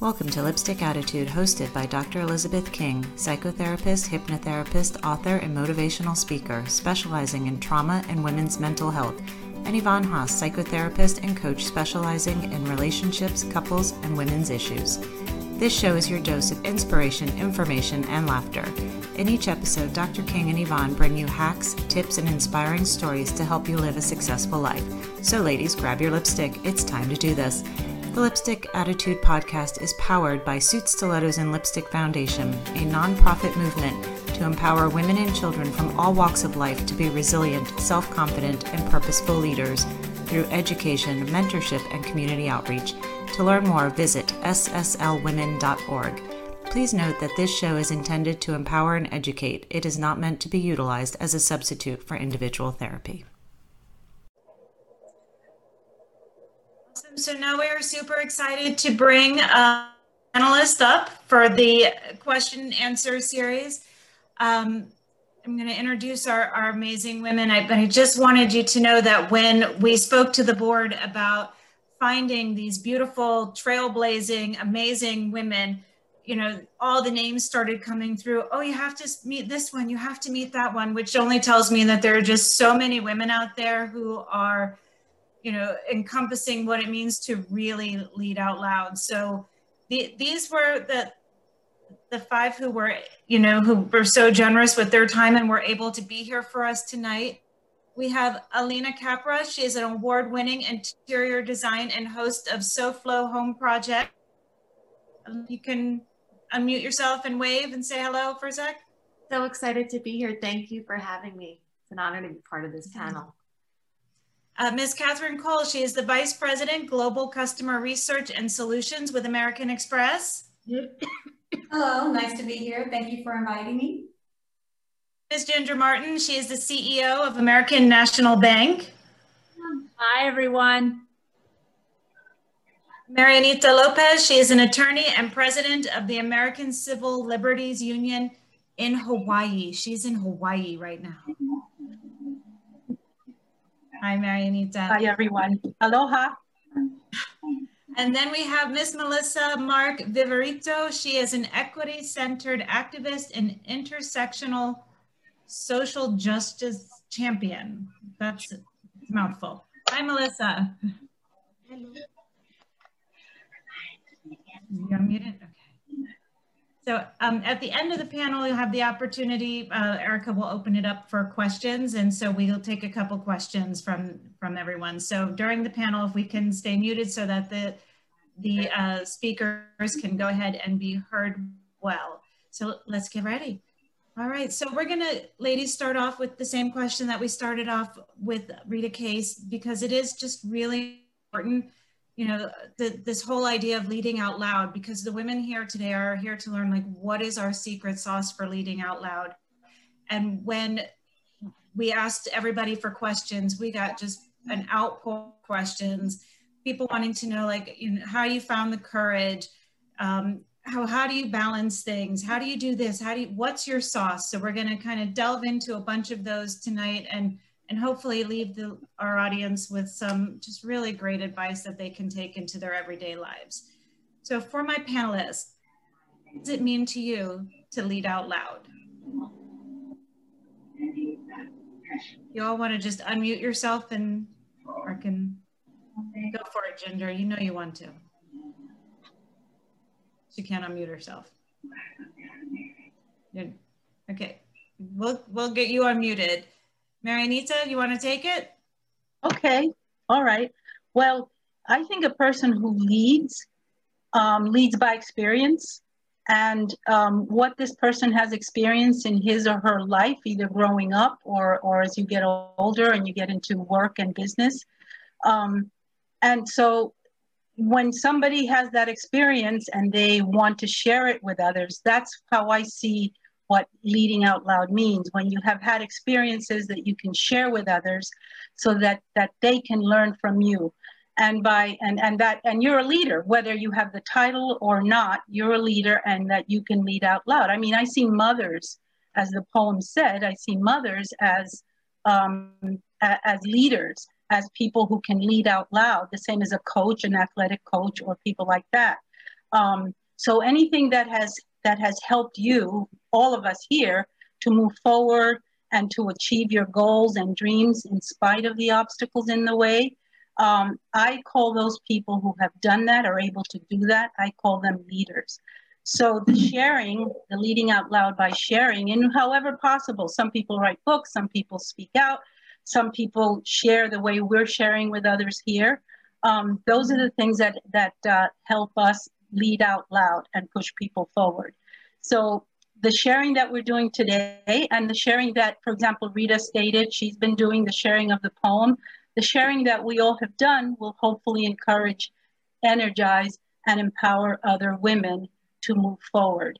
Welcome to Lipstick Attitude, hosted by Dr. Elizabeth King, psychotherapist, hypnotherapist, author, and motivational speaker, specializing in trauma and women's mental health, and Yvonne Haase, psychotherapist and coach specializing in relationships, couples, and women's issues. This show is your dose of inspiration, information, and laughter. In each episode, Dr. King and Yvonne bring you hacks, tips, and inspiring stories to help you live a successful life. So, ladies, grab your lipstick. It's time to do this. The Lipstick Attitude podcast is powered by Suit Stilettos and Lipstick Foundation, a nonprofit movement to empower women and children from all walks of life to be resilient, self confident, and purposeful leaders through education, mentorship, and community outreach. To learn more, visit sslwomen.org. Please note that this show is intended to empower and educate. It is not meant to be utilized as a substitute for individual therapy. So now we are super excited to bring a panelist up for the question and answer series. Um, I'm going to introduce our, our amazing women, I, but I just wanted you to know that when we spoke to the board about finding these beautiful, trailblazing, amazing women, you know, all the names started coming through. Oh, you have to meet this one, you have to meet that one, which only tells me that there are just so many women out there who are you know, encompassing what it means to really lead out loud. So the, these were the the five who were, you know, who were so generous with their time and were able to be here for us tonight. We have Alena Capra. She is an award-winning interior design and host of SoFlo Home Project. You can unmute yourself and wave and say hello for a sec. So excited to be here. Thank you for having me. It's an honor to be part of this panel. Uh, Ms. Catherine Cole, she is the Vice President, Global Customer Research and Solutions with American Express. Hello, nice to be here. Thank you for inviting me. Ms. Ginger Martin, she is the CEO of American National Bank. Hi, everyone. Marianita Lopez, she is an attorney and president of the American Civil Liberties Union in Hawaii. She's in Hawaii right now. Hi, Marianita. Hi, everyone. Aloha. And then we have Miss Melissa Mark Viverito. She is an equity-centered activist and intersectional social justice champion. That's a mouthful. Hi, Melissa. Hello. You're muted? So um, at the end of the panel, you'll have the opportunity, uh, Erica will open it up for questions. And so we'll take a couple questions from, from everyone. So during the panel, if we can stay muted so that the, the uh, speakers can go ahead and be heard well. So let's get ready. All right, so we're gonna, ladies, start off with the same question that we started off with Rita Case, because it is just really important you know, the, this whole idea of leading out loud, because the women here today are here to learn like, what is our secret sauce for leading out loud? And when we asked everybody for questions, we got just an outpour questions, people wanting to know like, you know, how you found the courage, um, how, how do you balance things? How do you do this? How do you, what's your sauce? So we're gonna kind of delve into a bunch of those tonight and and hopefully leave the, our audience with some just really great advice that they can take into their everyday lives. So for my panelists, what does it mean to you to lead out loud? You all want to just unmute yourself and or can go for it, Ginger. You know you want to. She can't unmute herself. Okay, we'll we'll get you unmuted. Marianita, you want to take it? Okay, all right. Well, I think a person who leads um, leads by experience and um, what this person has experienced in his or her life, either growing up or, or as you get older and you get into work and business. Um, and so when somebody has that experience and they want to share it with others, that's how I see what leading out loud means when you have had experiences that you can share with others so that that they can learn from you. And by and and that and you're a leader whether you have the title or not you're a leader and that you can lead out loud. I mean i see mothers as the poem said i see mothers as um, as leaders as people who can lead out loud the same as a coach an athletic coach or people like that. Um, so anything that has that has helped you, all of us here, to move forward and to achieve your goals and dreams in spite of the obstacles in the way. Um, I call those people who have done that or able to do that, I call them leaders. So the sharing, the leading out loud by sharing, and however possible, some people write books, some people speak out, some people share the way we're sharing with others here. Um, those are the things that that uh, help us lead out loud and push people forward. So the sharing that we're doing today and the sharing that, for example, Rita stated, she's been doing the sharing of the poem. The sharing that we all have done will hopefully encourage, energize, and empower other women to move forward.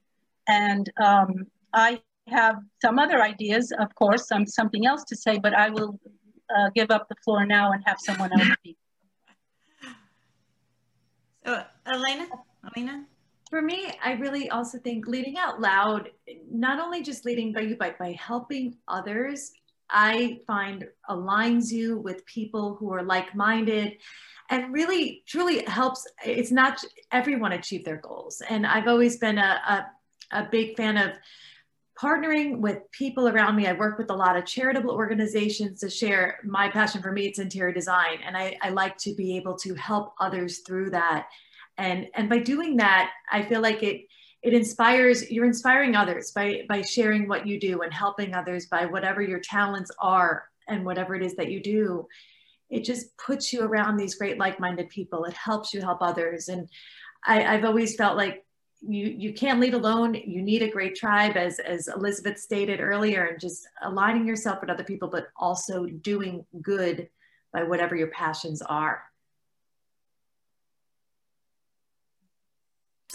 And um, I have some other ideas, of course, some something else to say, but I will uh, give up the floor now and have someone else speak. So, Elena, Elena? For me, I really also think leading out loud, not only just leading by you, but by helping others, I find aligns you with people who are like-minded and really truly helps. It's not everyone achieve their goals. And I've always been a, a, a big fan of partnering with people around me. I work with a lot of charitable organizations to share my passion for me, it's interior design. And I, I like to be able to help others through that. And, and by doing that, I feel like it, it inspires, you're inspiring others by, by sharing what you do and helping others by whatever your talents are and whatever it is that you do. It just puts you around these great like-minded people. It helps you help others. And I, I've always felt like you you can't lead alone you need a great tribe as as elizabeth stated earlier and just aligning yourself with other people but also doing good by whatever your passions are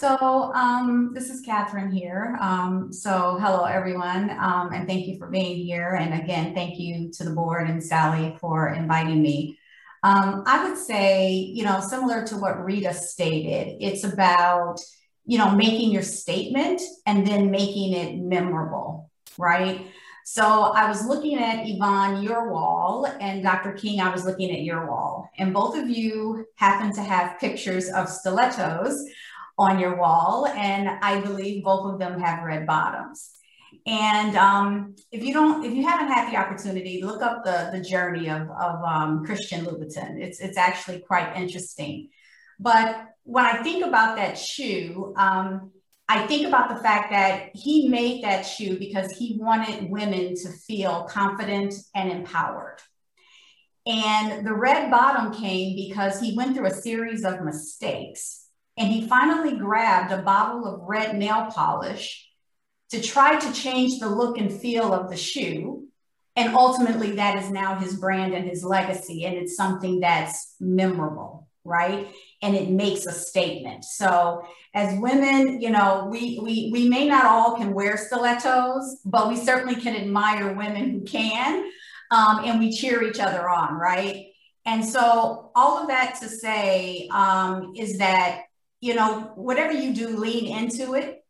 So um, this is Catherine here. Um, so hello everyone, um, and thank you for being here. And again, thank you to the board and Sally for inviting me. Um, I would say, you know, similar to what Rita stated, it's about you know, making your statement and then making it memorable, right? So I was looking at Yvonne, your wall, and Dr. King, I was looking at your wall. And both of you happen to have pictures of stilettos on your wall. And I believe both of them have red bottoms. And um, if you don't, if you haven't had the opportunity, look up the, the journey of, of um, Christian Louboutin. It's, it's actually quite interesting. But when I think about that shoe, um, I think about the fact that he made that shoe because he wanted women to feel confident and empowered. And the red bottom came because he went through a series of mistakes and he finally grabbed a bottle of red nail polish to try to change the look and feel of the shoe. And ultimately, that is now his brand and his legacy. And it's something that's memorable, right? and it makes a statement. So as women, you know, we, we, we may not all can wear stilettos, but we certainly can admire women who can, um, and we cheer each other on, right? And so all of that to say um, is that, you know, whatever you do, lean into it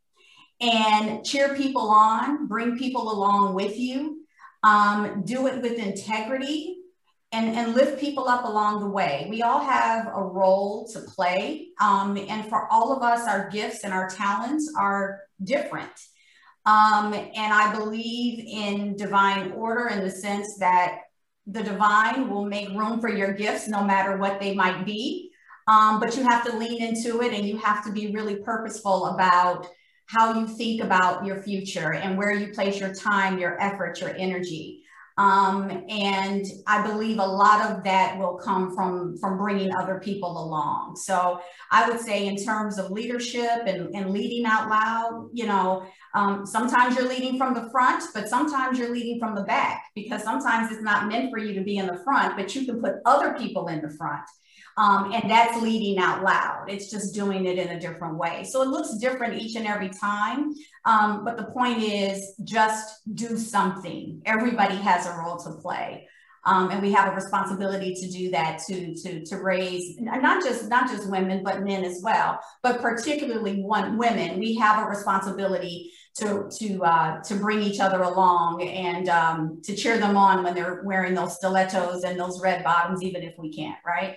and cheer people on, bring people along with you, um, do it with integrity, and, and lift people up along the way. We all have a role to play. Um, and for all of us, our gifts and our talents are different. Um, and I believe in divine order in the sense that the divine will make room for your gifts no matter what they might be. Um, but you have to lean into it and you have to be really purposeful about how you think about your future and where you place your time, your effort, your energy. Um, and I believe a lot of that will come from, from bringing other people along. So I would say in terms of leadership and, and leading out loud, you know, um, sometimes you're leading from the front, but sometimes you're leading from the back because sometimes it's not meant for you to be in the front, but you can put other people in the front. Um, and that's leading out loud. It's just doing it in a different way. So it looks different each and every time. Um, but the point is just do something. Everybody has a role to play. Um, and we have a responsibility to do that to, to, to raise not just not just women but men as well but particularly one women we have a responsibility to to uh, to bring each other along and um, to cheer them on when they're wearing those stilettos and those red bottoms even if we can't right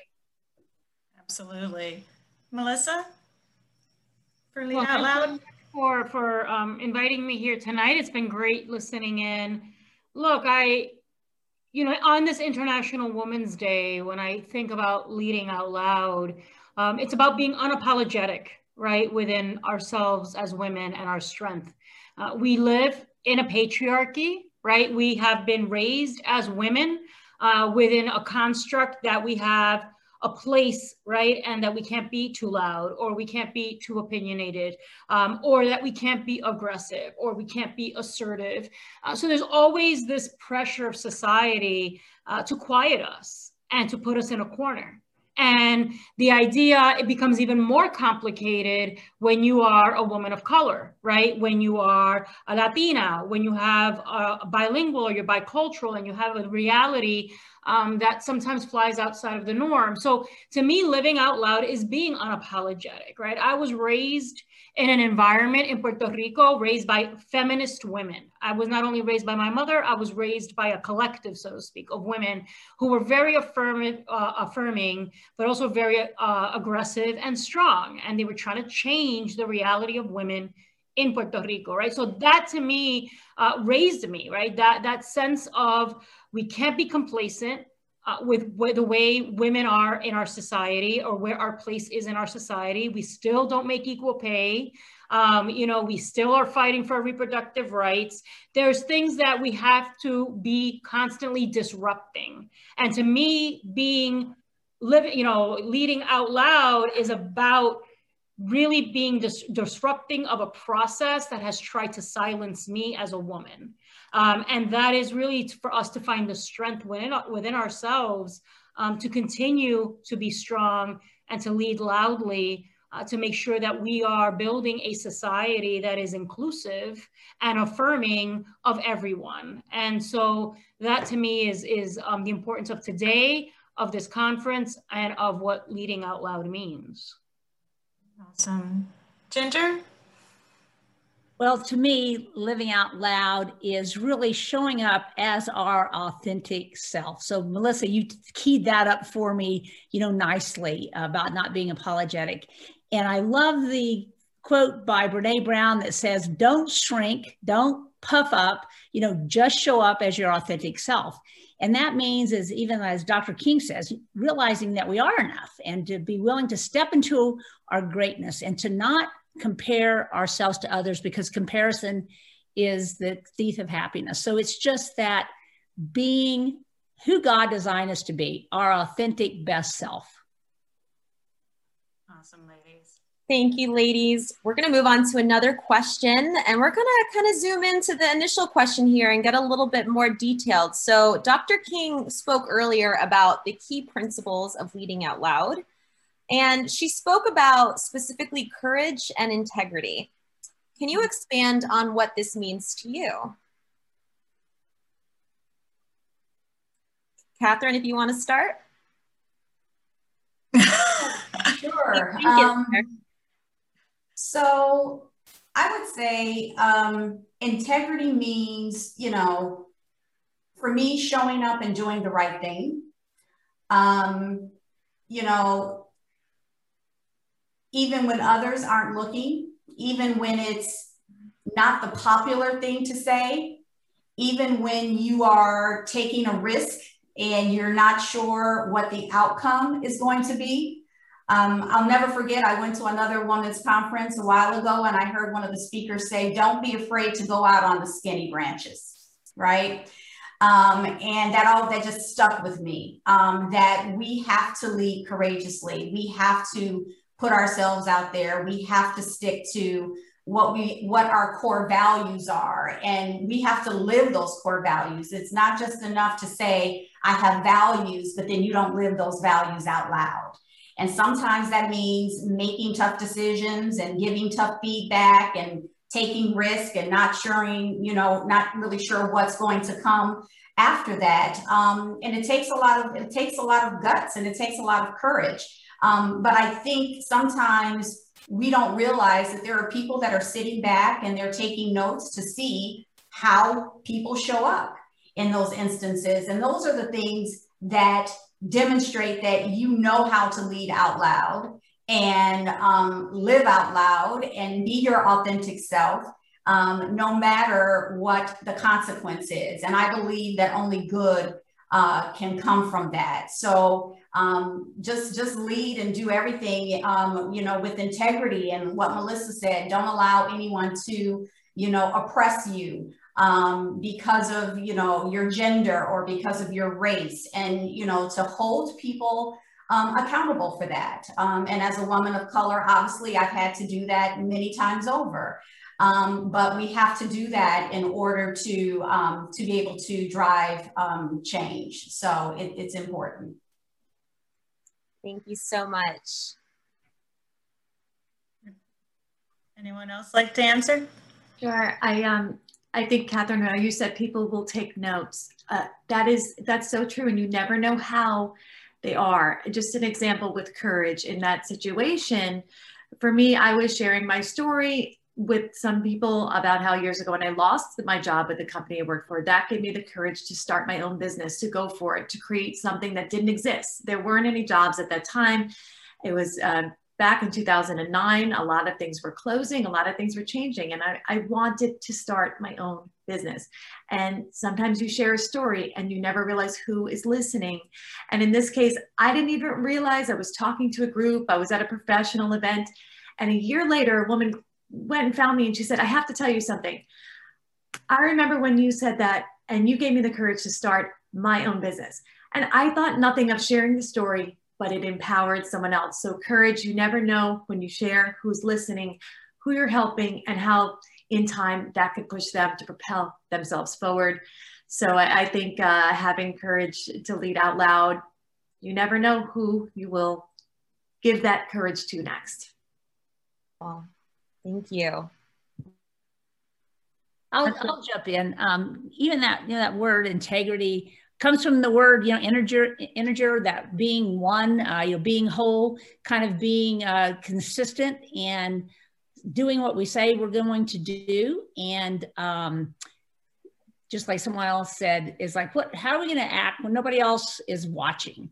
Absolutely. Melissa? for Lead well, Out Loud. For, for um, inviting me here tonight. It's been great listening in. Look, I, you know, on this International Women's Day, when I think about leading out loud, um, it's about being unapologetic, right, within ourselves as women and our strength. Uh, we live in a patriarchy, right? We have been raised as women uh, within a construct that we have a place, right? And that we can't be too loud or we can't be too opinionated um, or that we can't be aggressive or we can't be assertive. Uh, so there's always this pressure of society uh, to quiet us and to put us in a corner. And the idea, it becomes even more complicated when you are a woman of color, right? When you are a Latina, when you have a bilingual or you're bicultural and you have a reality um, that sometimes flies outside of the norm. So to me, living out loud is being unapologetic, right? I was raised in an environment in Puerto Rico raised by feminist women. I was not only raised by my mother, I was raised by a collective, so to speak, of women who were very affirm- uh, affirming, but also very uh, aggressive and strong. And they were trying to change the reality of women in Puerto Rico, right? So that to me uh, raised me, right? That, that sense of we can't be complacent uh, with, with the way women are in our society or where our place is in our society. We still don't make equal pay. Um, you know, we still are fighting for reproductive rights. There's things that we have to be constantly disrupting. And to me, being living, you know, leading out loud is about really being dis- disrupting of a process that has tried to silence me as a woman. Um, and that is really for us to find the strength within, within ourselves um, to continue to be strong and to lead loudly uh, to make sure that we are building a society that is inclusive and affirming of everyone. And so that to me is, is um, the importance of today, of this conference, and of what leading out loud means. Awesome. Ginger? Well, to me, living out loud is really showing up as our authentic self. So, Melissa, you keyed that up for me, you know, nicely about not being apologetic. And I love the quote by Brene Brown that says, Don't shrink, don't puff up, you know, just show up as your authentic self. And that means, is even as Dr. King says, realizing that we are enough and to be willing to step into our greatness and to not compare ourselves to others because comparison is the thief of happiness. So it's just that being who God designed us to be, our authentic best self. Awesome, ladies. Thank you, ladies. We're going to move on to another question, and we're going to kind of zoom into the initial question here and get a little bit more detailed. So, Dr. King spoke earlier about the key principles of leading out loud. And she spoke about specifically courage and integrity. Can you expand on what this means to you? Catherine, if you want to start. sure. Um, so I would say um, integrity means, you know, for me, showing up and doing the right thing. Um, you know, even when others aren't looking, even when it's not the popular thing to say, even when you are taking a risk and you're not sure what the outcome is going to be. Um, I'll never forget, I went to another women's conference a while ago and I heard one of the speakers say, don't be afraid to go out on the skinny branches, right? Um, and that all that just stuck with me um, that we have to lead courageously. We have to put ourselves out there. We have to stick to what we what our core values are and we have to live those core values it's not just enough to say i have values but then you don't live those values out loud and sometimes that means making tough decisions and giving tough feedback and taking risk and not sure you know not really sure what's going to come after that um, and it takes a lot of it takes a lot of guts and it takes a lot of courage um, but I think sometimes we don't realize that there are people that are sitting back and they're taking notes to see how people show up in those instances. And those are the things that demonstrate that you know how to lead out loud and um, live out loud and be your authentic self, um, no matter what the consequence is. And I believe that only good uh, can come from that. So um, just just lead and do everything, um, you know, with integrity. And what Melissa said, don't allow anyone to, you know, oppress you um, because of, you know, your gender or because of your race, and you know, to hold people um, accountable for that. Um, and as a woman of color, obviously, I've had to do that many times over. Um, but we have to do that in order to um, to be able to drive um, change. So it, it's important. Thank you so much. Anyone else like to answer? Sure. I um I think Catherine, you said people will take notes. Uh, that is that's so true, and you never know how they are. Just an example with courage in that situation. For me, I was sharing my story with some people about how years ago when I lost my job at the company I worked for, that gave me the courage to start my own business, to go for it, to create something that didn't exist. There weren't any jobs at that time. It was uh, back in 2009. A lot of things were closing, a lot of things were changing, and I, I wanted to start my own business. And sometimes you share a story and you never realize who is listening. And in this case, I didn't even realize I was talking to a group, I was at a professional event. And a year later, a woman went and found me and she said, I have to tell you something. I remember when you said that and you gave me the courage to start my own business. And I thought nothing of sharing the story, but it empowered someone else. So, courage, you never know when you share who's listening, who you're helping, and how in time that could push them to propel themselves forward. So I, I think uh, having courage to lead out loud, you never know who you will give that courage to next. Wow, thank you. I'll, I'll jump in. Um, even that, you know, that word integrity comes from the word, you know, integer, integer, that being one, uh, you know, being whole, kind of being uh, consistent and doing what we say we're going to do. And um, just like someone else said, is like, what, how are we going to act when nobody else is watching?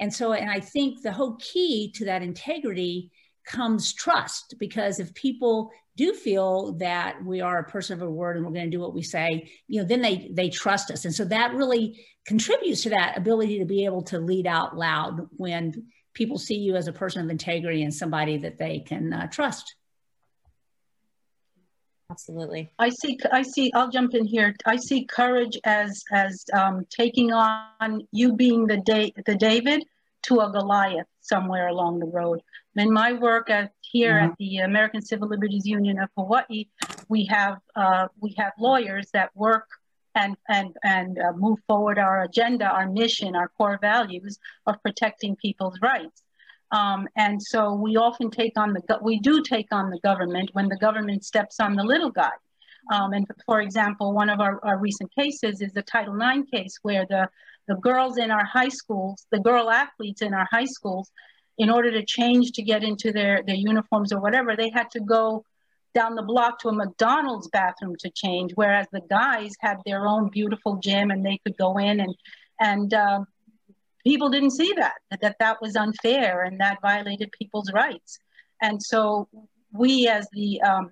And so, and I think the whole key to that integrity comes trust because if people do feel that we are a person of a word and we're going to do what we say you know then they they trust us. And so that really contributes to that ability to be able to lead out loud when people see you as a person of integrity and somebody that they can uh, trust. Absolutely. I see i see i'll jump in here. I see courage as as um, taking on you being the day the david to a goliath somewhere along the road in my work at here mm-hmm. at the american civil liberties union of hawaii we have uh, we have lawyers that work and and and uh, move forward our agenda our mission our core values of protecting people's rights um, and so we often take on the, we do take on the government when the government steps on the little guy. Um, and for example, one of our, our, recent cases is the Title IX case where the, the girls in our high schools, the girl athletes in our high schools, in order to change to get into their, their uniforms or whatever, they had to go down the block to a McDonald's bathroom to change, whereas the guys had their own beautiful gym and they could go in and, and uh, people didn't see that, that that was unfair and that violated people's rights. And so we as the, um,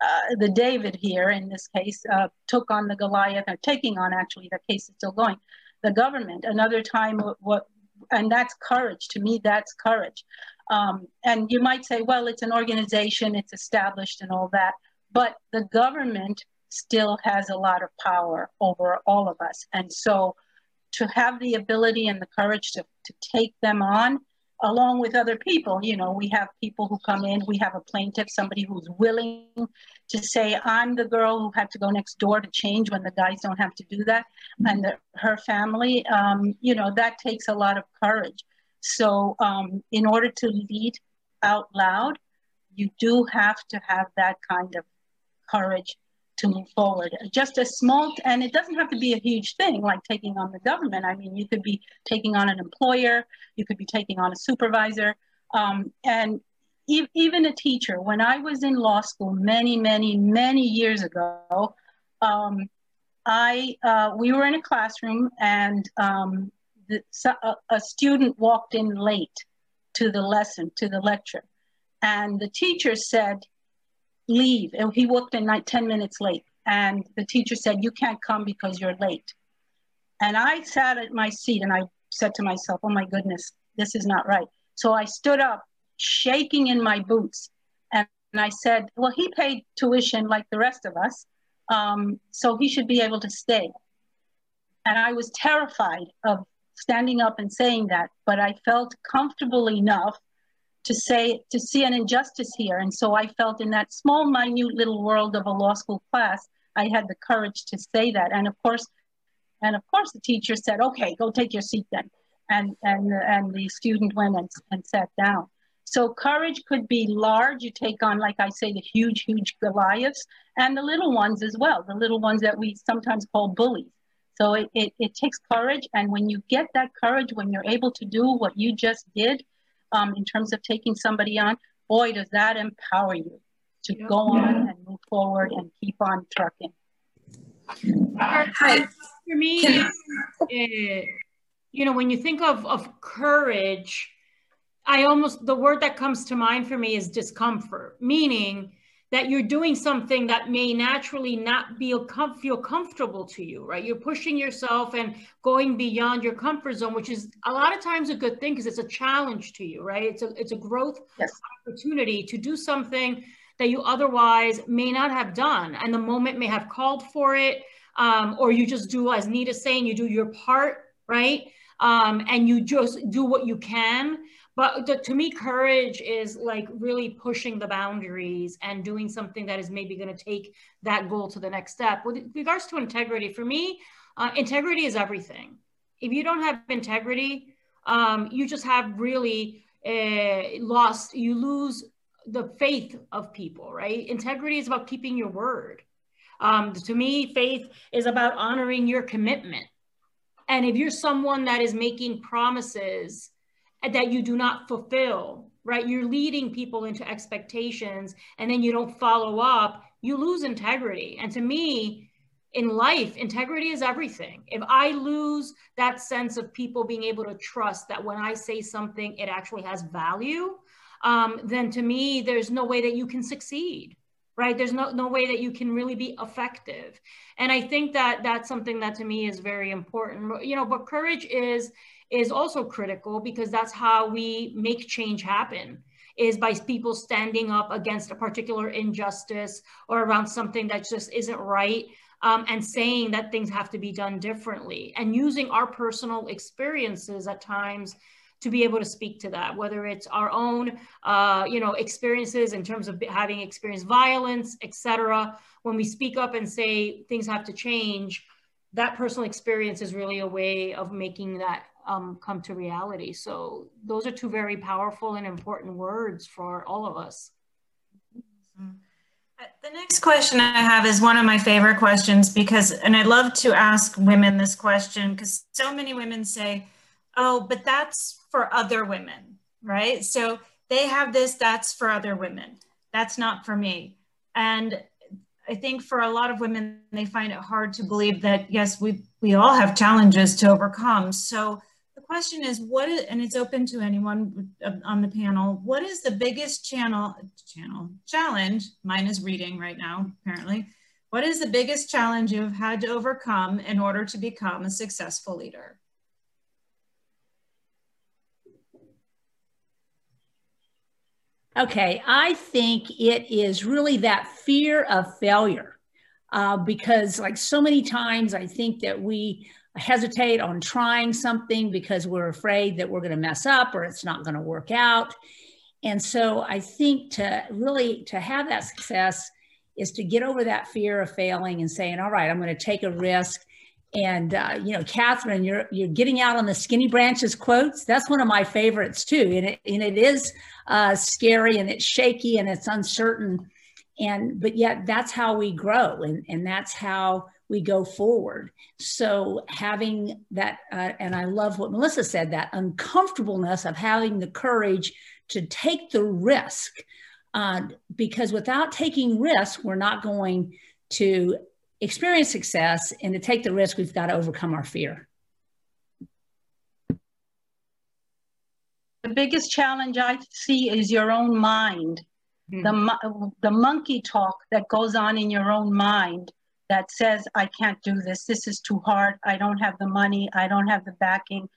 uh, the David here in this case uh, took on the Goliath, or taking on actually, the case is still going, the government. Another time, what, and that's courage. To me, that's courage. Um, and you might say, well, it's an organization, it's established and all that, but the government still has a lot of power over all of us. And so to have the ability and the courage to, to take them on along with other people. You know, we have people who come in, we have a plaintiff, somebody who's willing to say, I'm the girl who had to go next door to change when the guys don't have to do that, and the, her family. Um, you know, that takes a lot of courage. So, um, in order to lead out loud, you do have to have that kind of courage to move forward. Just a small, and it doesn't have to be a huge thing like taking on the government. I mean, you could be taking on an employer, you could be taking on a supervisor, um, and e even a teacher. When I was in law school many, many, many years ago, um, I uh, we were in a classroom and um, the, a, a student walked in late to the lesson, to the lecture. And the teacher said, leave. And he walked in like 10 minutes late. And the teacher said, you can't come because you're late. And I sat at my seat and I said to myself, oh my goodness, this is not right. So I stood up, shaking in my boots. And, and I said, well, he paid tuition like the rest of us. Um, so he should be able to stay. And I was terrified of standing up and saying that, but I felt comfortable enough to say, to see an injustice here. And so I felt in that small, minute little world of a law school class, I had the courage to say that. And of course, and of course the teacher said, okay, go take your seat then. And, and, and the student went and, and sat down. So courage could be large. You take on, like I say, the huge, huge Goliaths and the little ones as well, the little ones that we sometimes call bullies. So it, it, it takes courage. And when you get that courage, when you're able to do what you just did um, in terms of taking somebody on, boy, does that empower you to go on and move forward and keep on trucking. Hi. For me, uh, you know, when you think of, of courage, I almost, the word that comes to mind for me is discomfort, meaning that you're doing something that may naturally not be com- feel comfortable to you, right? You're pushing yourself and going beyond your comfort zone, which is a lot of times a good thing because it's a challenge to you, right? It's a it's a growth yes. opportunity to do something that you otherwise may not have done, and the moment may have called for it, um, or you just do as Nita's saying, you do your part, right? Um, and you just do what you can but the, to me courage is like really pushing the boundaries and doing something that is maybe going to take that goal to the next step. With regards to integrity for me uh, integrity is everything. If you don't have integrity um, you just have really uh, lost you lose the faith of people right? Integrity is about keeping your word. Um, to me faith is about honoring your commitment. And if you're someone that is making promises that you do not fulfill, right? You're leading people into expectations and then you don't follow up, you lose integrity. And to me, in life, integrity is everything. If I lose that sense of people being able to trust that when I say something, it actually has value, um, then to me, there's no way that you can succeed right? There's no no way that you can really be effective. And i think that that's something that to me is very important. You know but courage is is also critical because that's how we make change happen is by people standing up against a particular injustice or around something that just isn't right um, and saying that things have to be done differently and using our personal experiences at times to be able to speak to that whether it's our own uh, you know experiences in terms of having experienced violence etc when we speak up and say things have to change that personal experience is really a way of making that um, come to reality. So those are two very powerful and important words for all of us. Uh, the next question I have is one of my favorite questions because, and I love to ask women this question because so many women say, oh, but that's for other women, right? So they have this, that's for other women. That's not for me. And I think for a lot of women, they find it hard to believe that, yes, we, we all have challenges to overcome. So the question is what is, and it's open to anyone uh, on the panel, what is the biggest channel, channel challenge, mine is reading right now, apparently. What is the biggest challenge you've had to overcome in order to become a successful leader? Okay, I think it is really that fear of failure. Uh, because like so many times, I think that we hesitate on trying something because we're afraid that we're going to mess up or it's not going to work out. And so I think to really to have that success is to get over that fear of failing and saying, all right, I'm going to take a risk. And uh, you know, Catherine, you're you're getting out on the skinny branches quotes. That's one of my favorites too, and it and it is uh, scary and it's shaky and it's uncertain, and but yet that's how we grow, and and that's how we go forward. So having that, uh, and I love what Melissa said, that uncomfortableness of having the courage to take the risk, uh, because without taking risk, we're not going to experience success. And to take the risk, we've got to overcome our fear. the biggest challenge I see is your own mind. Mm-hmm. The, the monkey talk that goes on in your own mind that says, I can't do this. This is too hard. I don't have the money. I don't have the backing.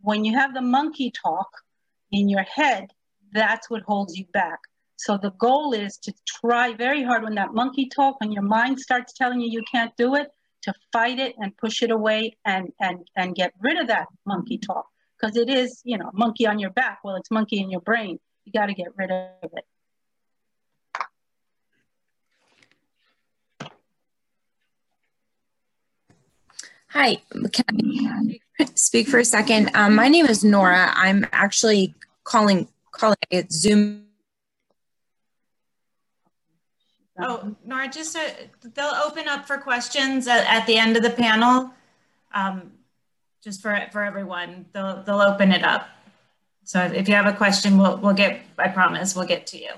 When you have the monkey talk in your head, that's what holds you back. So the goal is to try very hard when that monkey talk, when your mind starts telling you you can't do it, to fight it and push it away and and and get rid of that monkey talk. Because it is you know monkey on your back. Well it's monkey in your brain. You got to get rid of it. Hi, can I speak for a second? Um, my name is Nora. I'm actually calling calling it Zoom Oh, Nora, just so they'll open up for questions at, at the end of the panel. Um, just for, for everyone, they'll, they'll open it up. So if you have a question, we'll, we'll get, I promise, we'll get to you.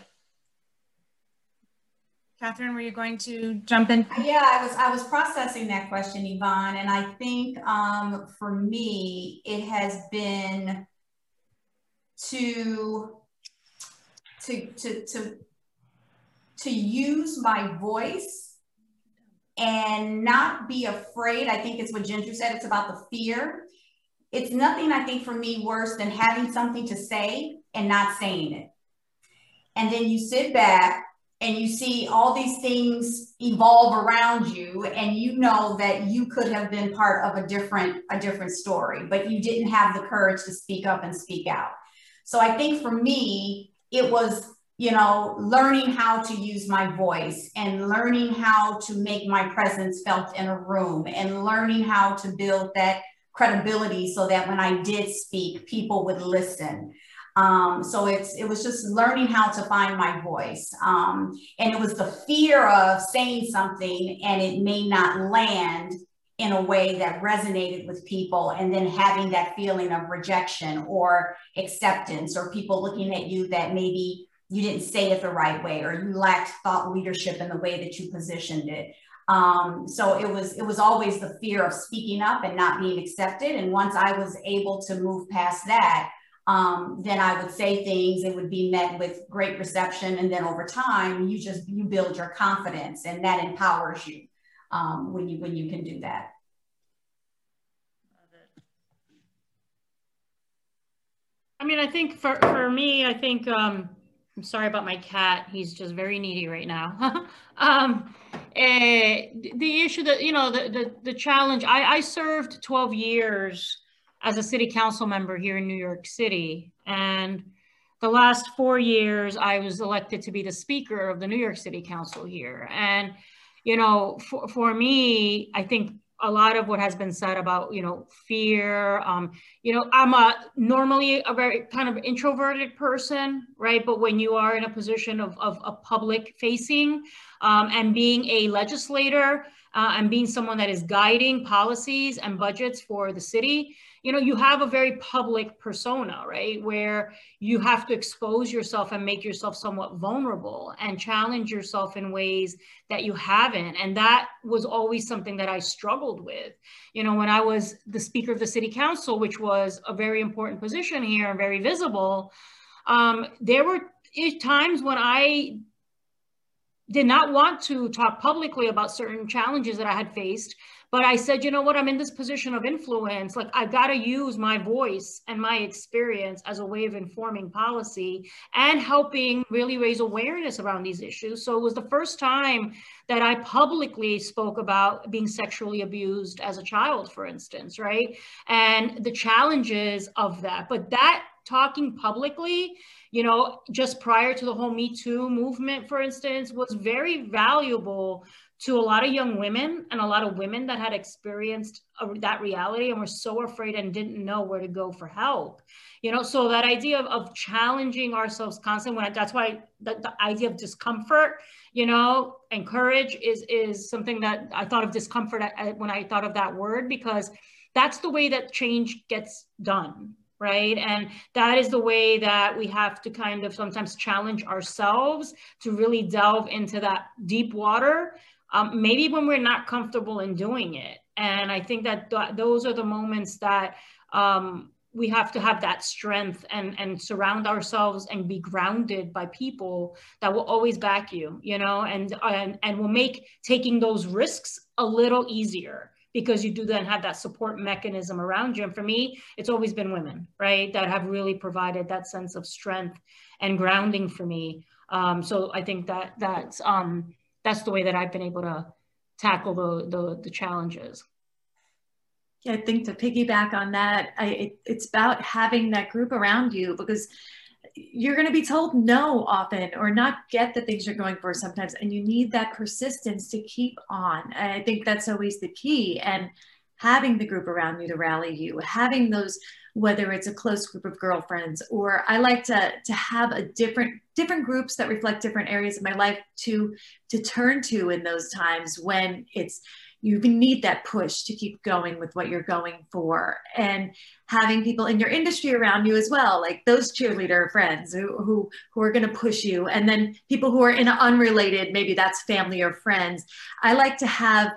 Catherine, were you going to jump in? Yeah, I was I was processing that question, Yvonne, and I think um, for me, it has been to to to to to use my voice and not be afraid. I think it's what Ginger said. It's about the fear. It's nothing, I think, for me worse than having something to say and not saying it. And then you sit back and you see all these things evolve around you and you know that you could have been part of a different a different story but you didn't have the courage to speak up and speak out so i think for me it was you know, learning how to use my voice and learning how to make my presence felt in a room and learning how to build that credibility so that when I did speak, people would listen. Um, so it's it was just learning how to find my voice. Um, and it was the fear of saying something and it may not land in a way that resonated with people and then having that feeling of rejection or acceptance or people looking at you that maybe you didn't say it the right way or you lacked thought leadership in the way that you positioned it. Um, so it was it was always the fear of speaking up and not being accepted. And once i was able to move past that um, then i would say things it would be met with great reception. And then over time you just you build your confidence and that empowers you um, when you when you can do that. I mean, I think for, for me, I think um, I'm sorry about my cat. He's just very needy right now. um, uh, the issue that, you know, the, the, the challenge, I, I served 12 years as a city council member here in New York City. And the last four years, I was elected to be the speaker of the New York City Council here. And, you know, for, for me, I think a lot of what has been said about you know fear um you know i'm a normally a very kind of introverted person right? But when you are in a position of of a public facing um, and being a legislator uh, and being someone that is guiding policies and budgets for the city you know, you have a very public persona, right? Where you have to expose yourself and make yourself somewhat vulnerable and challenge yourself in ways that you haven't. And that was always something that I struggled with. You know, when I was the Speaker of the City Council, which was a very important position here and very visible, um, there were times when I did not want to talk publicly about certain challenges that I had faced but I said, you know what, I'm in this position of influence. Like, I've got to use my voice and my experience as a way of informing policy and helping really raise awareness around these issues. So it was the first time that I publicly spoke about being sexually abused as a child, for instance, right? And the challenges of that. But that talking publicly, you know, just prior to the whole Me Too movement, for instance, was very valuable to a lot of young women and a lot of women that had experienced that reality and were so afraid and didn't know where to go for help you know so that idea of, of challenging ourselves constantly when that's why the, the idea of discomfort you know and courage is is something that i thought of discomfort when i thought of that word because that's the way that change gets done right? And that is the way that we have to kind of sometimes challenge ourselves to really delve into that deep water um, maybe when we're not comfortable in doing it. And I think that th those are the moments that um, we have to have that strength and and surround ourselves and be grounded by people that will always back you you know and and, and will make taking those risks a little easier because you do then have that support mechanism around you and for me it's always been women right that have really provided that sense of strength and grounding for me um, so i think that that's um, that's the way that i've been able to tackle the the, the challenges yeah, I think to piggyback on that, I, it, it's about having that group around you because you're going to be told no often or not get the things you're going for sometimes. And you need that persistence to keep on. I think that's always the key. And having the group around you to rally you, having those, whether it's a close group of girlfriends or I like to, to have a different, different groups that reflect different areas of my life to, to turn to in those times when it's, you need that push to keep going with what you're going for and having people in your industry around you as well like those cheerleader friends who who, who are going to push you and then people who are in unrelated maybe that's family or friends. I like to have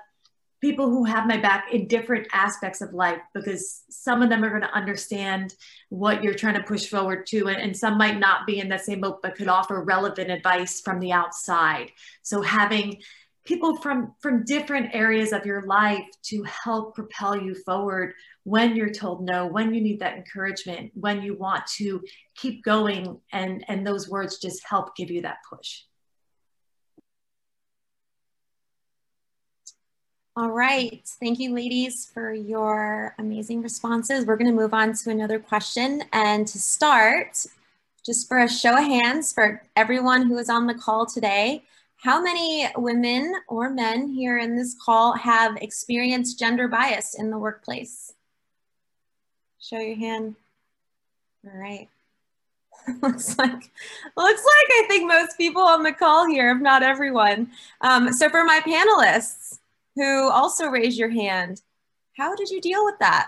people who have my back in different aspects of life because some of them are going to understand what you're trying to push forward to and, and, some might not be in that same boat but could offer relevant advice from the outside. So having people from from different areas of your life to help propel you forward when you're told no when you need that encouragement when you want to keep going and and those words just help give you that push all right thank you ladies for your amazing responses we're going to move on to another question and to start just for a show of hands for everyone who is on the call today how many women or men here in this call have experienced gender bias in the workplace? Show your hand. All right. looks like looks like I think most people on the call here, if not everyone. Um, so for my panelists who also raised your hand, how did you deal with that?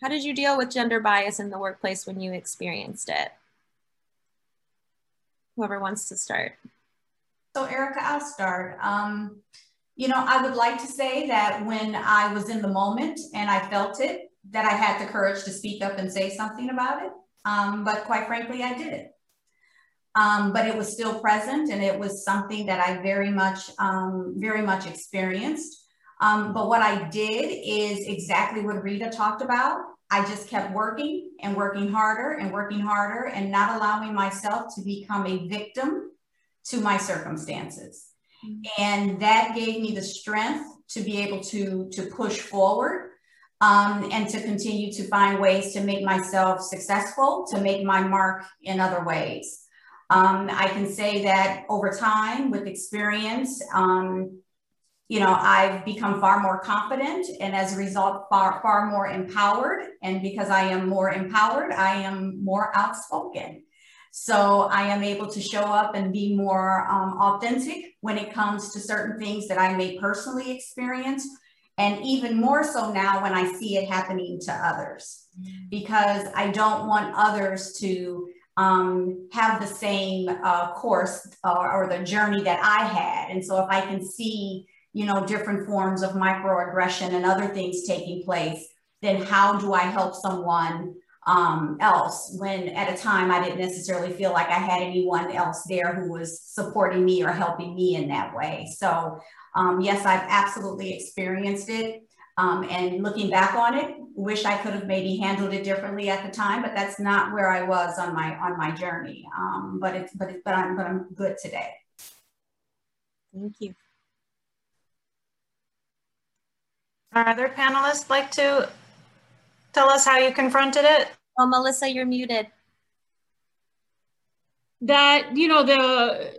How did you deal with gender bias in the workplace when you experienced it? whoever wants to start. So Erica, I'll start. Um, you know, I would like to say that when I was in the moment and I felt it, that I had the courage to speak up and say something about it. Um, but quite frankly, I didn't. Um, but it was still present and it was something that I very much, um, very much experienced. Um, but what I did is exactly what Rita talked about. I just kept working and working harder and working harder and not allowing myself to become a victim to my circumstances. Mm-hmm. And that gave me the strength to be able to, to push forward um, and to continue to find ways to make myself successful, to make my mark in other ways. Um, I can say that over time, with experience, um, you know, I've become far more confident and as a result, far, far more empowered. And because I am more empowered, I am more outspoken. So I am able to show up and be more um, authentic when it comes to certain things that I may personally experience. And even more so now when I see it happening to others, because I don't want others to um, have the same uh, course or, or the journey that I had. And so if I can see you know, different forms of microaggression and other things taking place, then how do I help someone um, else when at a time I didn't necessarily feel like I had anyone else there who was supporting me or helping me in that way. So um, yes, I've absolutely experienced it. Um, and looking back on it, wish I could have maybe handled it differently at the time, but that's not where I was on my on my journey. Um, but it's but it's but I'm but I'm good today. Thank you. Our other panelists like to tell us how you confronted it? Oh, Melissa, you're muted. That, you know, the,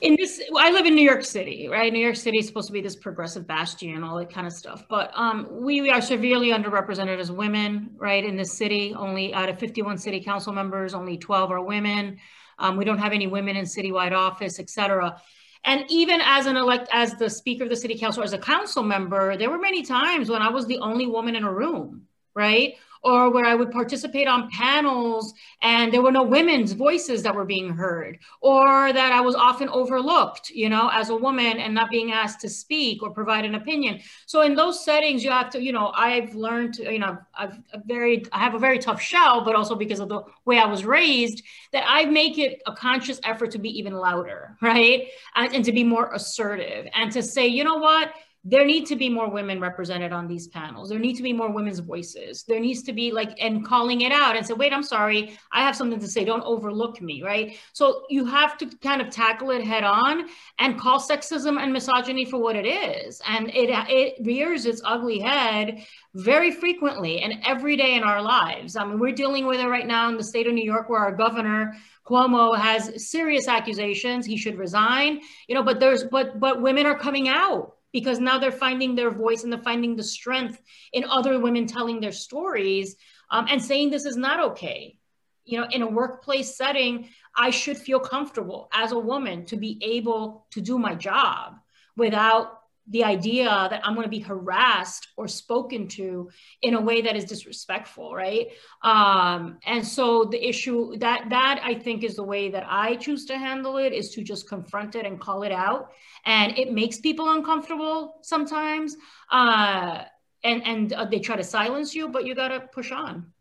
in this, I live in New York City, right? New York City is supposed to be this progressive bastion, all that kind of stuff. But um, we, we are severely underrepresented as women, right? In this city, only out of 51 city council members, only 12 are women. Um, we don't have any women in citywide office, et cetera. And even as an elect, as the speaker of the city council, as a council member, there were many times when I was the only woman in a room, right? Or where I would participate on panels and there were no women's voices that were being heard, or that I was often overlooked, you know, as a woman and not being asked to speak or provide an opinion. So in those settings, you have to, you know, I've learned, you know, I've a very, I have a very tough shell, but also because of the way I was raised, that I make it a conscious effort to be even louder, right? And, and to be more assertive and to say, you know what? There need to be more women represented on these panels. There need to be more women's voices. There needs to be like, and calling it out and say, wait, I'm sorry, I have something to say. Don't overlook me, right? So you have to kind of tackle it head on and call sexism and misogyny for what it is. And it, it rears its ugly head very frequently and every day in our lives. I mean, we're dealing with it right now in the state of New York where our governor Cuomo has serious accusations. He should resign, you know, but there's, but, but women are coming out because now they're finding their voice and they're finding the strength in other women telling their stories um, and saying this is not okay. You know, in a workplace setting, I should feel comfortable as a woman to be able to do my job without the idea that I'm going to be harassed or spoken to in a way that is disrespectful, right? Um, and so the issue that that I think is the way that I choose to handle it is to just confront it and call it out, and it makes people uncomfortable sometimes, uh, and and uh, they try to silence you, but you got to push on.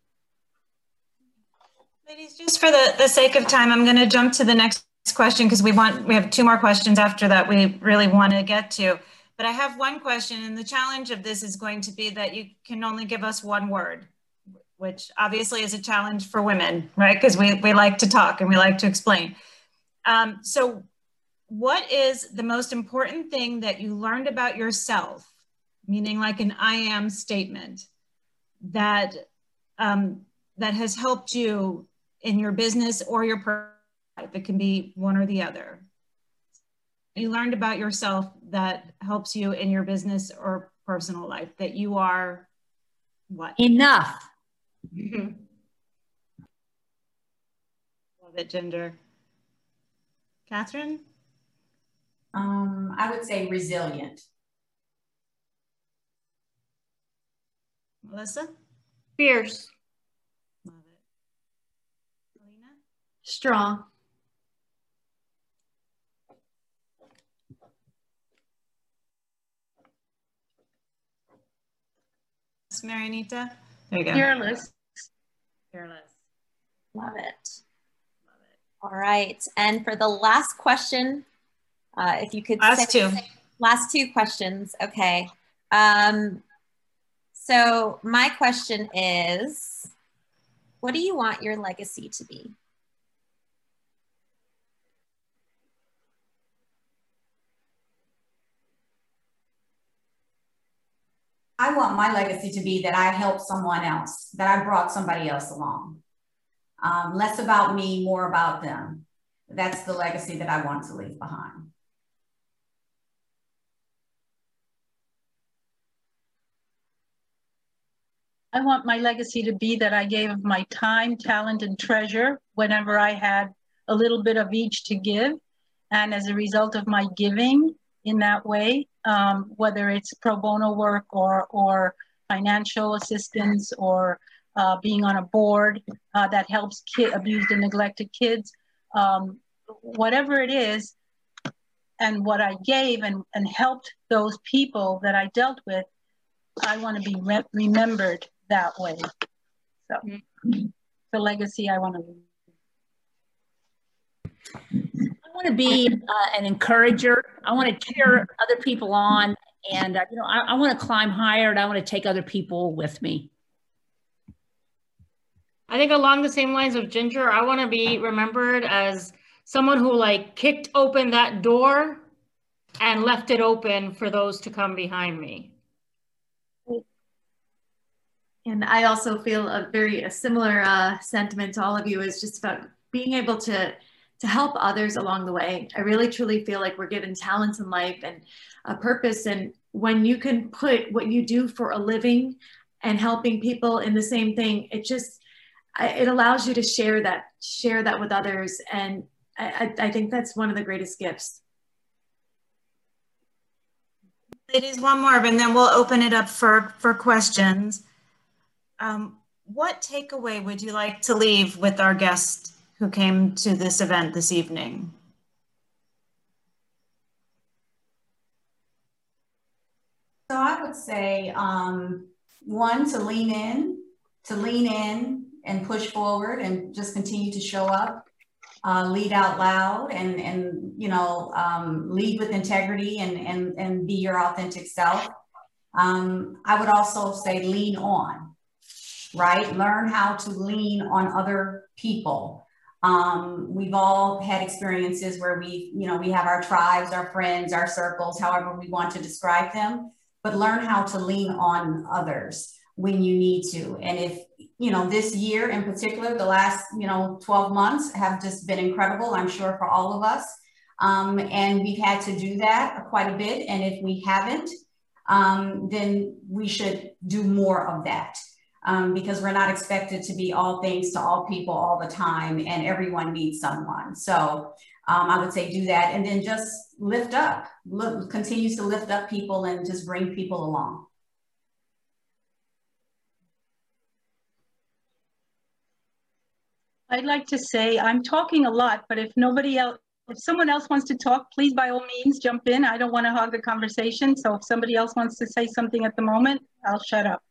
Ladies, just for the, the sake of time, I'm going to jump to the next question because we want we have two more questions after that we really want to get to. But I have one question, and the challenge of this is going to be that you can only give us one word, which obviously is a challenge for women, right? Because we, we like to talk and we like to explain. Um, so, what is the most important thing that you learned about yourself, meaning like an I am statement, that um, that has helped you in your business or your life? It can be one or the other you learned about yourself that helps you in your business or personal life that you are what? Enough. Love it ginger catherine? Um, i would say resilient. Melissa? Fierce. Love it. Alena? strong Marianita? There you go. Fearless. Fearless. Love it. Love it. All right. And for the last question, uh, if you could last two. Last two questions. Okay. Um, so my question is, what do you want your legacy to be? I want my legacy to be that I helped someone else, that I brought somebody else along. Um, less about me, more about them. That's the legacy that I want to leave behind. I want my legacy to be that I gave of my time, talent, and treasure whenever I had a little bit of each to give. And as a result of my giving in that way, um, whether it's pro bono work or, or financial assistance or uh, being on a board uh, that helps kid, abused and neglected kids, um, whatever it is, and what I gave and, and helped those people that I dealt with, I want to be re remembered that way. So mm-hmm. the legacy I want to leave want to be uh, an encourager. I want to cheer other people on, and uh, you know, I, I want to climb higher, and I want to take other people with me. I think along the same lines of Ginger, I want to be remembered as someone who like kicked open that door and left it open for those to come behind me. And I also feel a very a similar uh, sentiment to all of you is just about being able to to help others along the way. I really truly feel like we're given talents in life and a purpose. And when you can put what you do for a living and helping people in the same thing, it just it allows you to share that share that with others. And I, I think that's one of the greatest gifts. Ladies, one more, and then we'll open it up for for questions. Um, what takeaway would you like to leave with our guest who came to this event this evening? So I would say um, one to lean in, to lean in and push forward and just continue to show up, uh, lead out loud and, and you know, um, lead with integrity and, and, and be your authentic self. Um, I would also say lean on, right? Learn how to lean on other people. Um, we've all had experiences where we, you know, we have our tribes, our friends, our circles, however we want to describe them, but learn how to lean on others when you need to. And if, you know, this year in particular, the last, you know, 12 months have just been incredible, I'm sure for all of us. Um, and we've had to do that quite a bit. And if we haven't, um, then we should do more of that um, because we're not expected to be all things to all people all the time and everyone needs someone. So um, I would say do that and then just lift up, look, continues to lift up people and just bring people along. I'd like to say I'm talking a lot, but if nobody else, if someone else wants to talk, please by all means jump in. I don't want to hog the conversation. So if somebody else wants to say something at the moment, I'll shut up.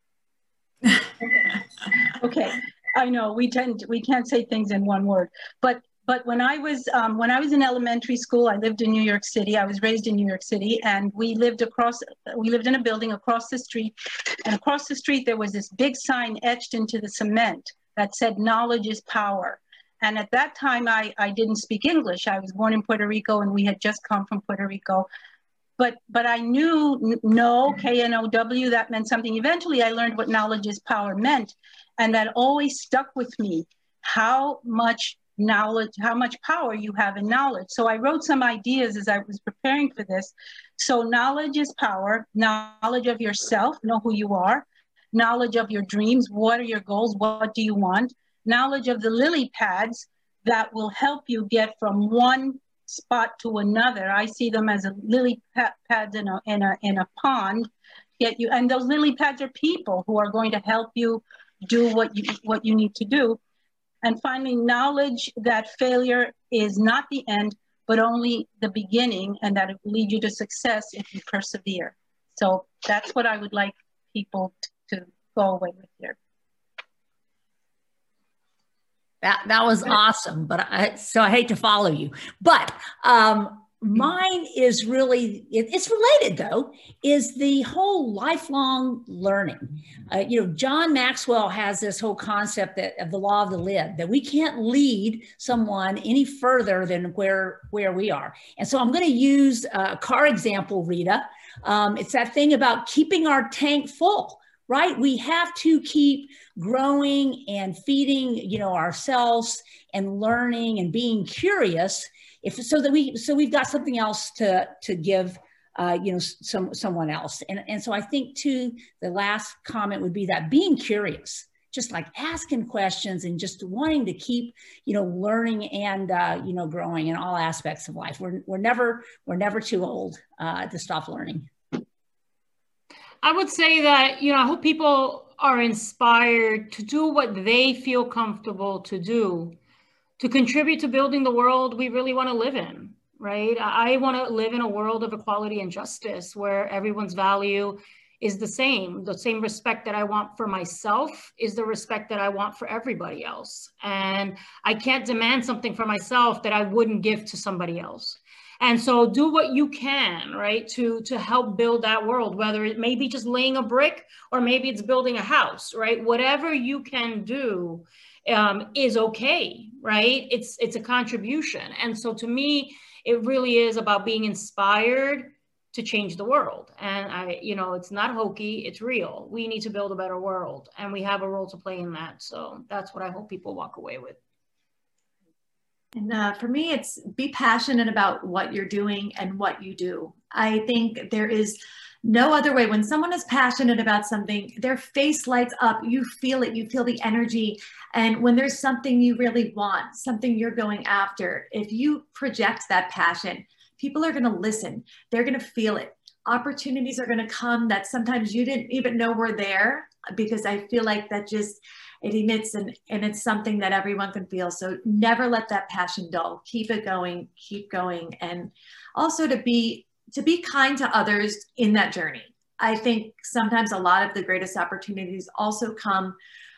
okay, I know we tend we can't say things in one word, but but when I was um, when I was in elementary school, I lived in New York City. I was raised in New York City, and we lived across we lived in a building across the street, and across the street there was this big sign etched into the cement that said "Knowledge is power." And at that time, I, I didn't speak English. I was born in Puerto Rico, and we had just come from Puerto Rico but but I knew no K N O W that meant something. Eventually, I learned what knowledge is power meant, and that always stuck with me. How much knowledge, how much power you have in knowledge. So I wrote some ideas as I was preparing for this. So knowledge is power. Knowledge of yourself, know who you are. Knowledge of your dreams. What are your goals? What do you want? Knowledge of the lily pads that will help you get from one spot to another. I see them as a lily pads in a, in a, in a pond. Yet you, and those lily pads are people who are going to help you do what you, what you need to do. And finally, knowledge that failure is not the end, but only the beginning, and that it will lead you to success if you persevere. So that's what I would like people to go away with here. That that was awesome, but I so I hate to follow you, but um, mine is really it, it's related though is the whole lifelong learning. Uh, you know, John Maxwell has this whole concept that of the law of the lid that we can't lead someone any further than where where we are. And so I'm going to use a car example, Rita. Um, it's that thing about keeping our tank full right? We have to keep growing and feeding, you know, ourselves and learning and being curious if so that we so we've got something else to to give uh, you know some someone else. And and so i think too the last comment would be that being curious just like asking questions and just wanting to keep you know learning and uh, you know growing in all aspects of life. We're, we're never we're never too old uh, to stop learning I would say that, you know, I hope people are inspired to do what they feel comfortable to do to contribute to building the world we really want to live in, right? I want to live in a world of equality and justice where everyone's value is the same. The same respect that I want for myself is the respect that I want for everybody else. And I can't demand something for myself that I wouldn't give to somebody else. And so do what you can, right, to, to help build that world, whether it may be just laying a brick or maybe it's building a house, right? Whatever you can do um, is okay, right? It's, it's a contribution. And so to me, it really is about being inspired to change the world. And I, you know, it's not hokey, it's real. We need to build a better world and we have a role to play in that. So that's what I hope people walk away with. And uh, for me, it's be passionate about what you're doing and what you do. I think there is no other way. When someone is passionate about something, their face lights up. You feel it, you feel the energy. And when there's something you really want, something you're going after, if you project that passion, people are going to listen, they're going to feel it. Opportunities are going to come that sometimes you didn't even know were there because I feel like that just it emits and, and it's something that everyone can feel. So never let that passion dull. Keep it going, keep going. And also to be to be kind to others in that journey. I think sometimes a lot of the greatest opportunities also come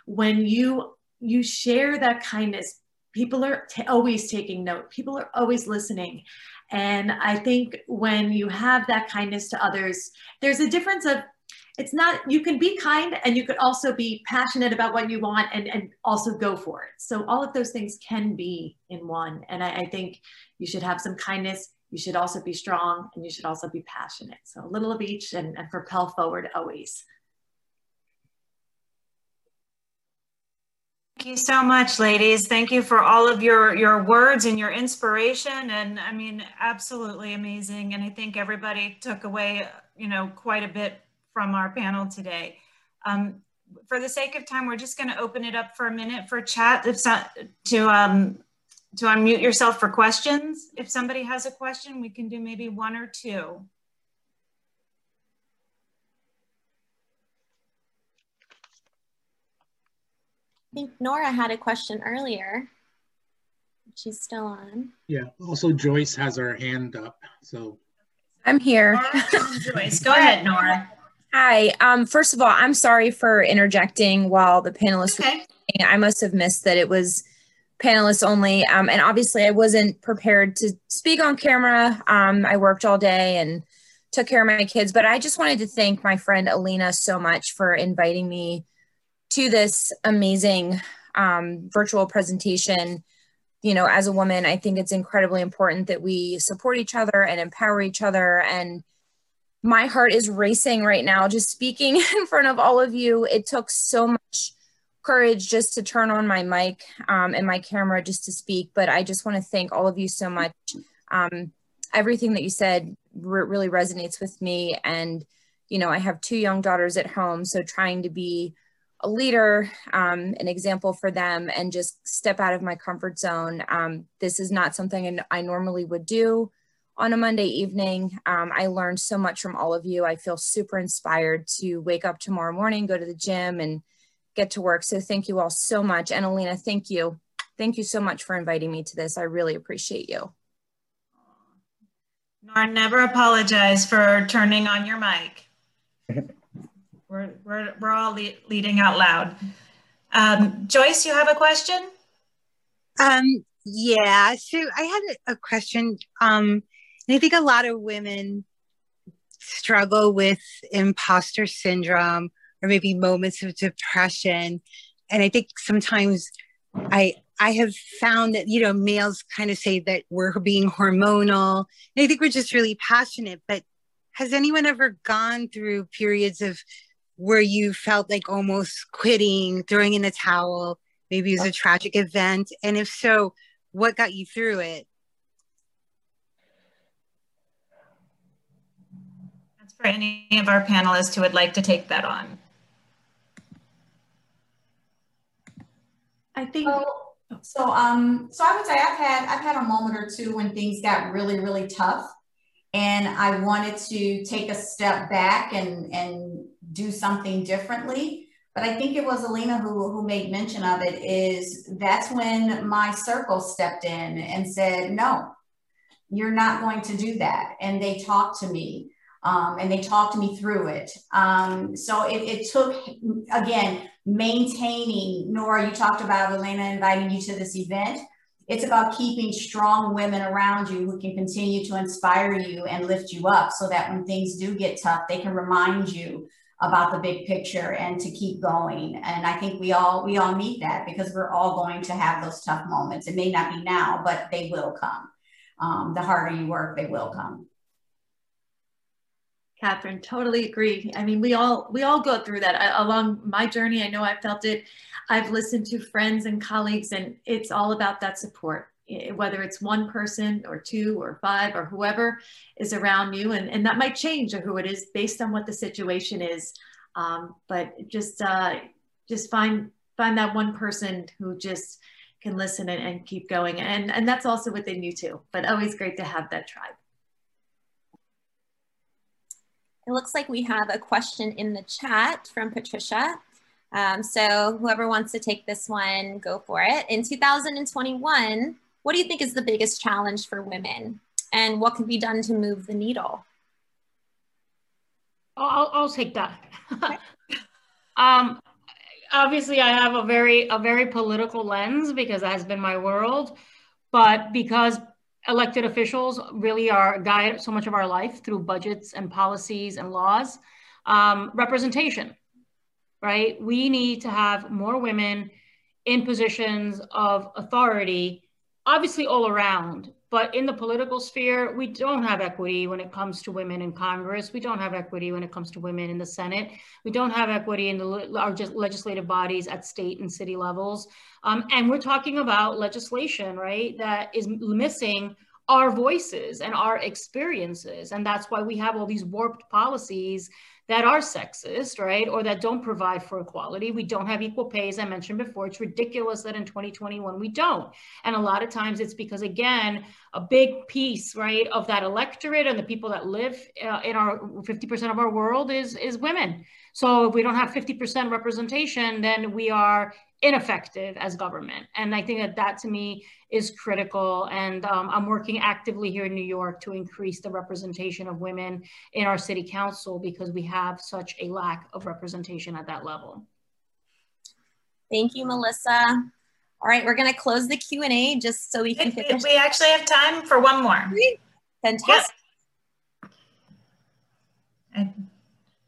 when you you share that kindness. People are always taking note. People are always listening. And I think when you have that kindness to others, there's a difference of it's not you can be kind and you could also be passionate about what you want and, and also go for it so all of those things can be in one and I, I, think you should have some kindness you should also be strong and you should also be passionate so a little of each and, and propel forward always Thank you so much, ladies. Thank you for all of your, your words and your inspiration. And I mean, absolutely amazing. And I think everybody took away, you know, quite a bit from our panel today. Um, for the sake of time, we're just going to open it up for a minute for chat if so, to um, to unmute yourself for questions. If somebody has a question, we can do maybe one or two. I think Nora had a question earlier. She's still on. Yeah. Also, Joyce has her hand up. So I'm here. Joyce, go ahead, Nora. Hi. Um, first of all, I'm sorry for interjecting while the panelists okay. were I must have missed that it was panelists only. Um, and obviously, I wasn't prepared to speak on camera. Um, I worked all day and took care of my kids. But I just wanted to thank my friend Alena so much for inviting me to this amazing um, virtual presentation. You know, as a woman, I think it's incredibly important that we support each other and empower each other and my heart is racing right now just speaking in front of all of you. It took so much courage just to turn on my mic um, and my camera just to speak. But I just want to thank all of you so much. Um, everything that you said re really resonates with me. And, you know, I have two young daughters at home. So trying to be a leader, um, an example for them, and just step out of my comfort zone. Um, this is not something I normally would do on a Monday evening. Um, I learned so much from all of you. I feel super inspired to wake up tomorrow morning, go to the gym, and get to work. So thank you all so much. And Alena, thank you. Thank you so much for inviting me to this. I really appreciate you. Nor never apologize for turning on your mic. we're, we're, we're all le leading out loud. Um, Joyce, you have a question? Um, yeah, so I had a question. Um, and I think a lot of women struggle with imposter syndrome or maybe moments of depression. And I think sometimes I I have found that, you know, males kind of say that we're being hormonal. And I think we're just really passionate. But has anyone ever gone through periods of where you felt like almost quitting, throwing in the towel? Maybe it was a tragic event. And if so, what got you through it? For any of our panelists who would like to take that on. I think. So, so, um, so I would say I've had I've had a moment or two when things got really really tough, and I wanted to take a step back and and do something differently. But I think it was Alena who who made mention of it. Is that's when my circle stepped in and said, "No, you're not going to do that," and they talked to me um, and they talked me through it. Um, so it, it, took, again, maintaining, Nora, you talked about Alena inviting you to this event. It's about keeping strong women around you who can continue to inspire you and lift you up so that when things do get tough, they can remind you about the big picture and to keep going. And I think we all we all need that because we're all going to have those tough moments. It may not be now, but they will come. Um, the harder you work, they will come. Catherine, totally agree. I mean, we all we all go through that. I, along my journey, I know I felt it. I've listened to friends and colleagues, and it's all about that support. Whether it's one person or two or five or whoever is around you, and, and that might change who it is based on what the situation is. Um, but just uh, just find find that one person who just can listen and, and keep going, and and that's also within you too. But always great to have that tribe. It looks like we have a question in the chat from Patricia. Um, so whoever wants to take this one, go for it. In 2021, what do you think is the biggest challenge for women? And what can be done to move the needle? I'll, I'll take that. um, obviously, I have a very a very political lens because that has been my world. But because elected officials really are guide so much of our life through budgets and policies and laws, um, representation, right? We need to have more women in positions of authority, obviously all around, but in the political sphere, we don't have equity when it comes to women in Congress. We don't have equity when it comes to women in the Senate. We don't have equity in the our legislative bodies at state and city levels. Um, and we're talking about legislation, right, that is missing our voices and our experiences. And that's why we have all these warped policies that are sexist, right, or that don't provide for equality. We don't have equal pay, as I mentioned before. It's ridiculous that in 2021 we don't. And a lot of times it's because, again, a big piece, right, of that electorate and the people that live uh, in our 50% of our world is is women. So if we don't have 50% representation, then we are ineffective as government. And I think that that to me is critical. And um, I'm working actively here in New York to increase the representation of women in our city council because we have such a lack of representation at that level. Thank you, Melissa. All right, we're going to close the Q&A just so we can finish. We actually have time for one more. Fantastic. Yep. I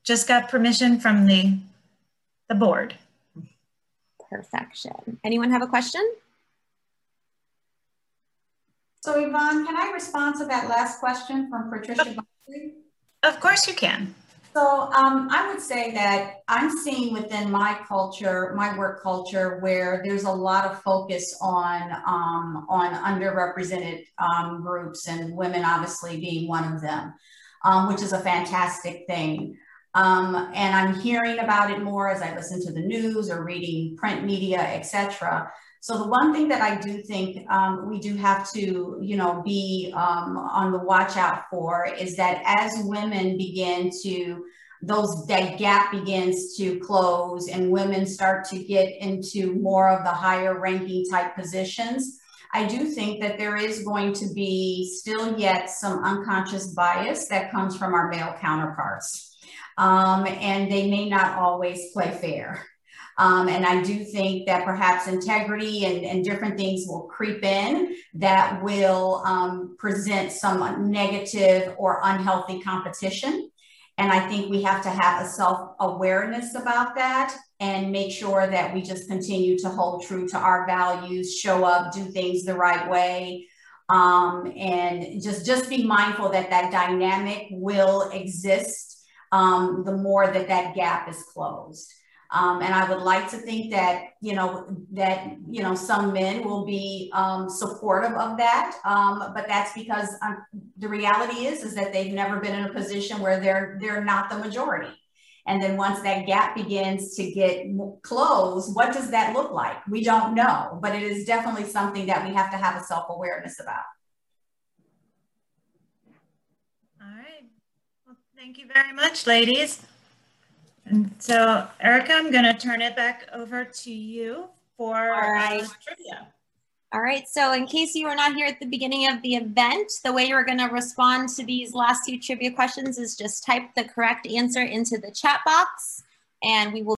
just got permission from the, the board. Perfection. Anyone have a question? So Yvonne, can I respond to that last question from Patricia? Of course you can. So um, I would say that I'm seeing within my culture, my work culture, where there's a lot of focus on um, on underrepresented um, groups and women obviously being one of them, um, which is a fantastic thing. Um, and I'm hearing about it more as I listen to the news or reading print media, etc. So the one thing that I do think um, we do have to, you know, be um, on the watch out for is that as women begin to, those that gap begins to close and women start to get into more of the higher ranking type positions, I do think that there is going to be still yet some unconscious bias that comes from our male counterparts. Um, and they may not always play fair. Um, and I do think that perhaps integrity and, and different things will creep in that will um, present some negative or unhealthy competition. And I think we have to have a self awareness about that and make sure that we just continue to hold true to our values, show up, do things the right way. Um, and just, just be mindful that that dynamic will exist um, the more that that gap is closed. Um, and I would like to think that, you know, that, you know, some men will be um, supportive of that. Um, but that's because um, the reality is, is that they've never been in a position where they're, they're not the majority. And then once that gap begins to get closed, what does that look like? We don't know, but it is definitely something that we have to have a self-awareness about. All right. Well, thank you very much, ladies. And so, Erica, I'm going to turn it back over to you for All right. trivia. All right, so in case you were not here at the beginning of the event, the way you're gonna respond to these last two trivia questions is just type the correct answer into the chat box and we will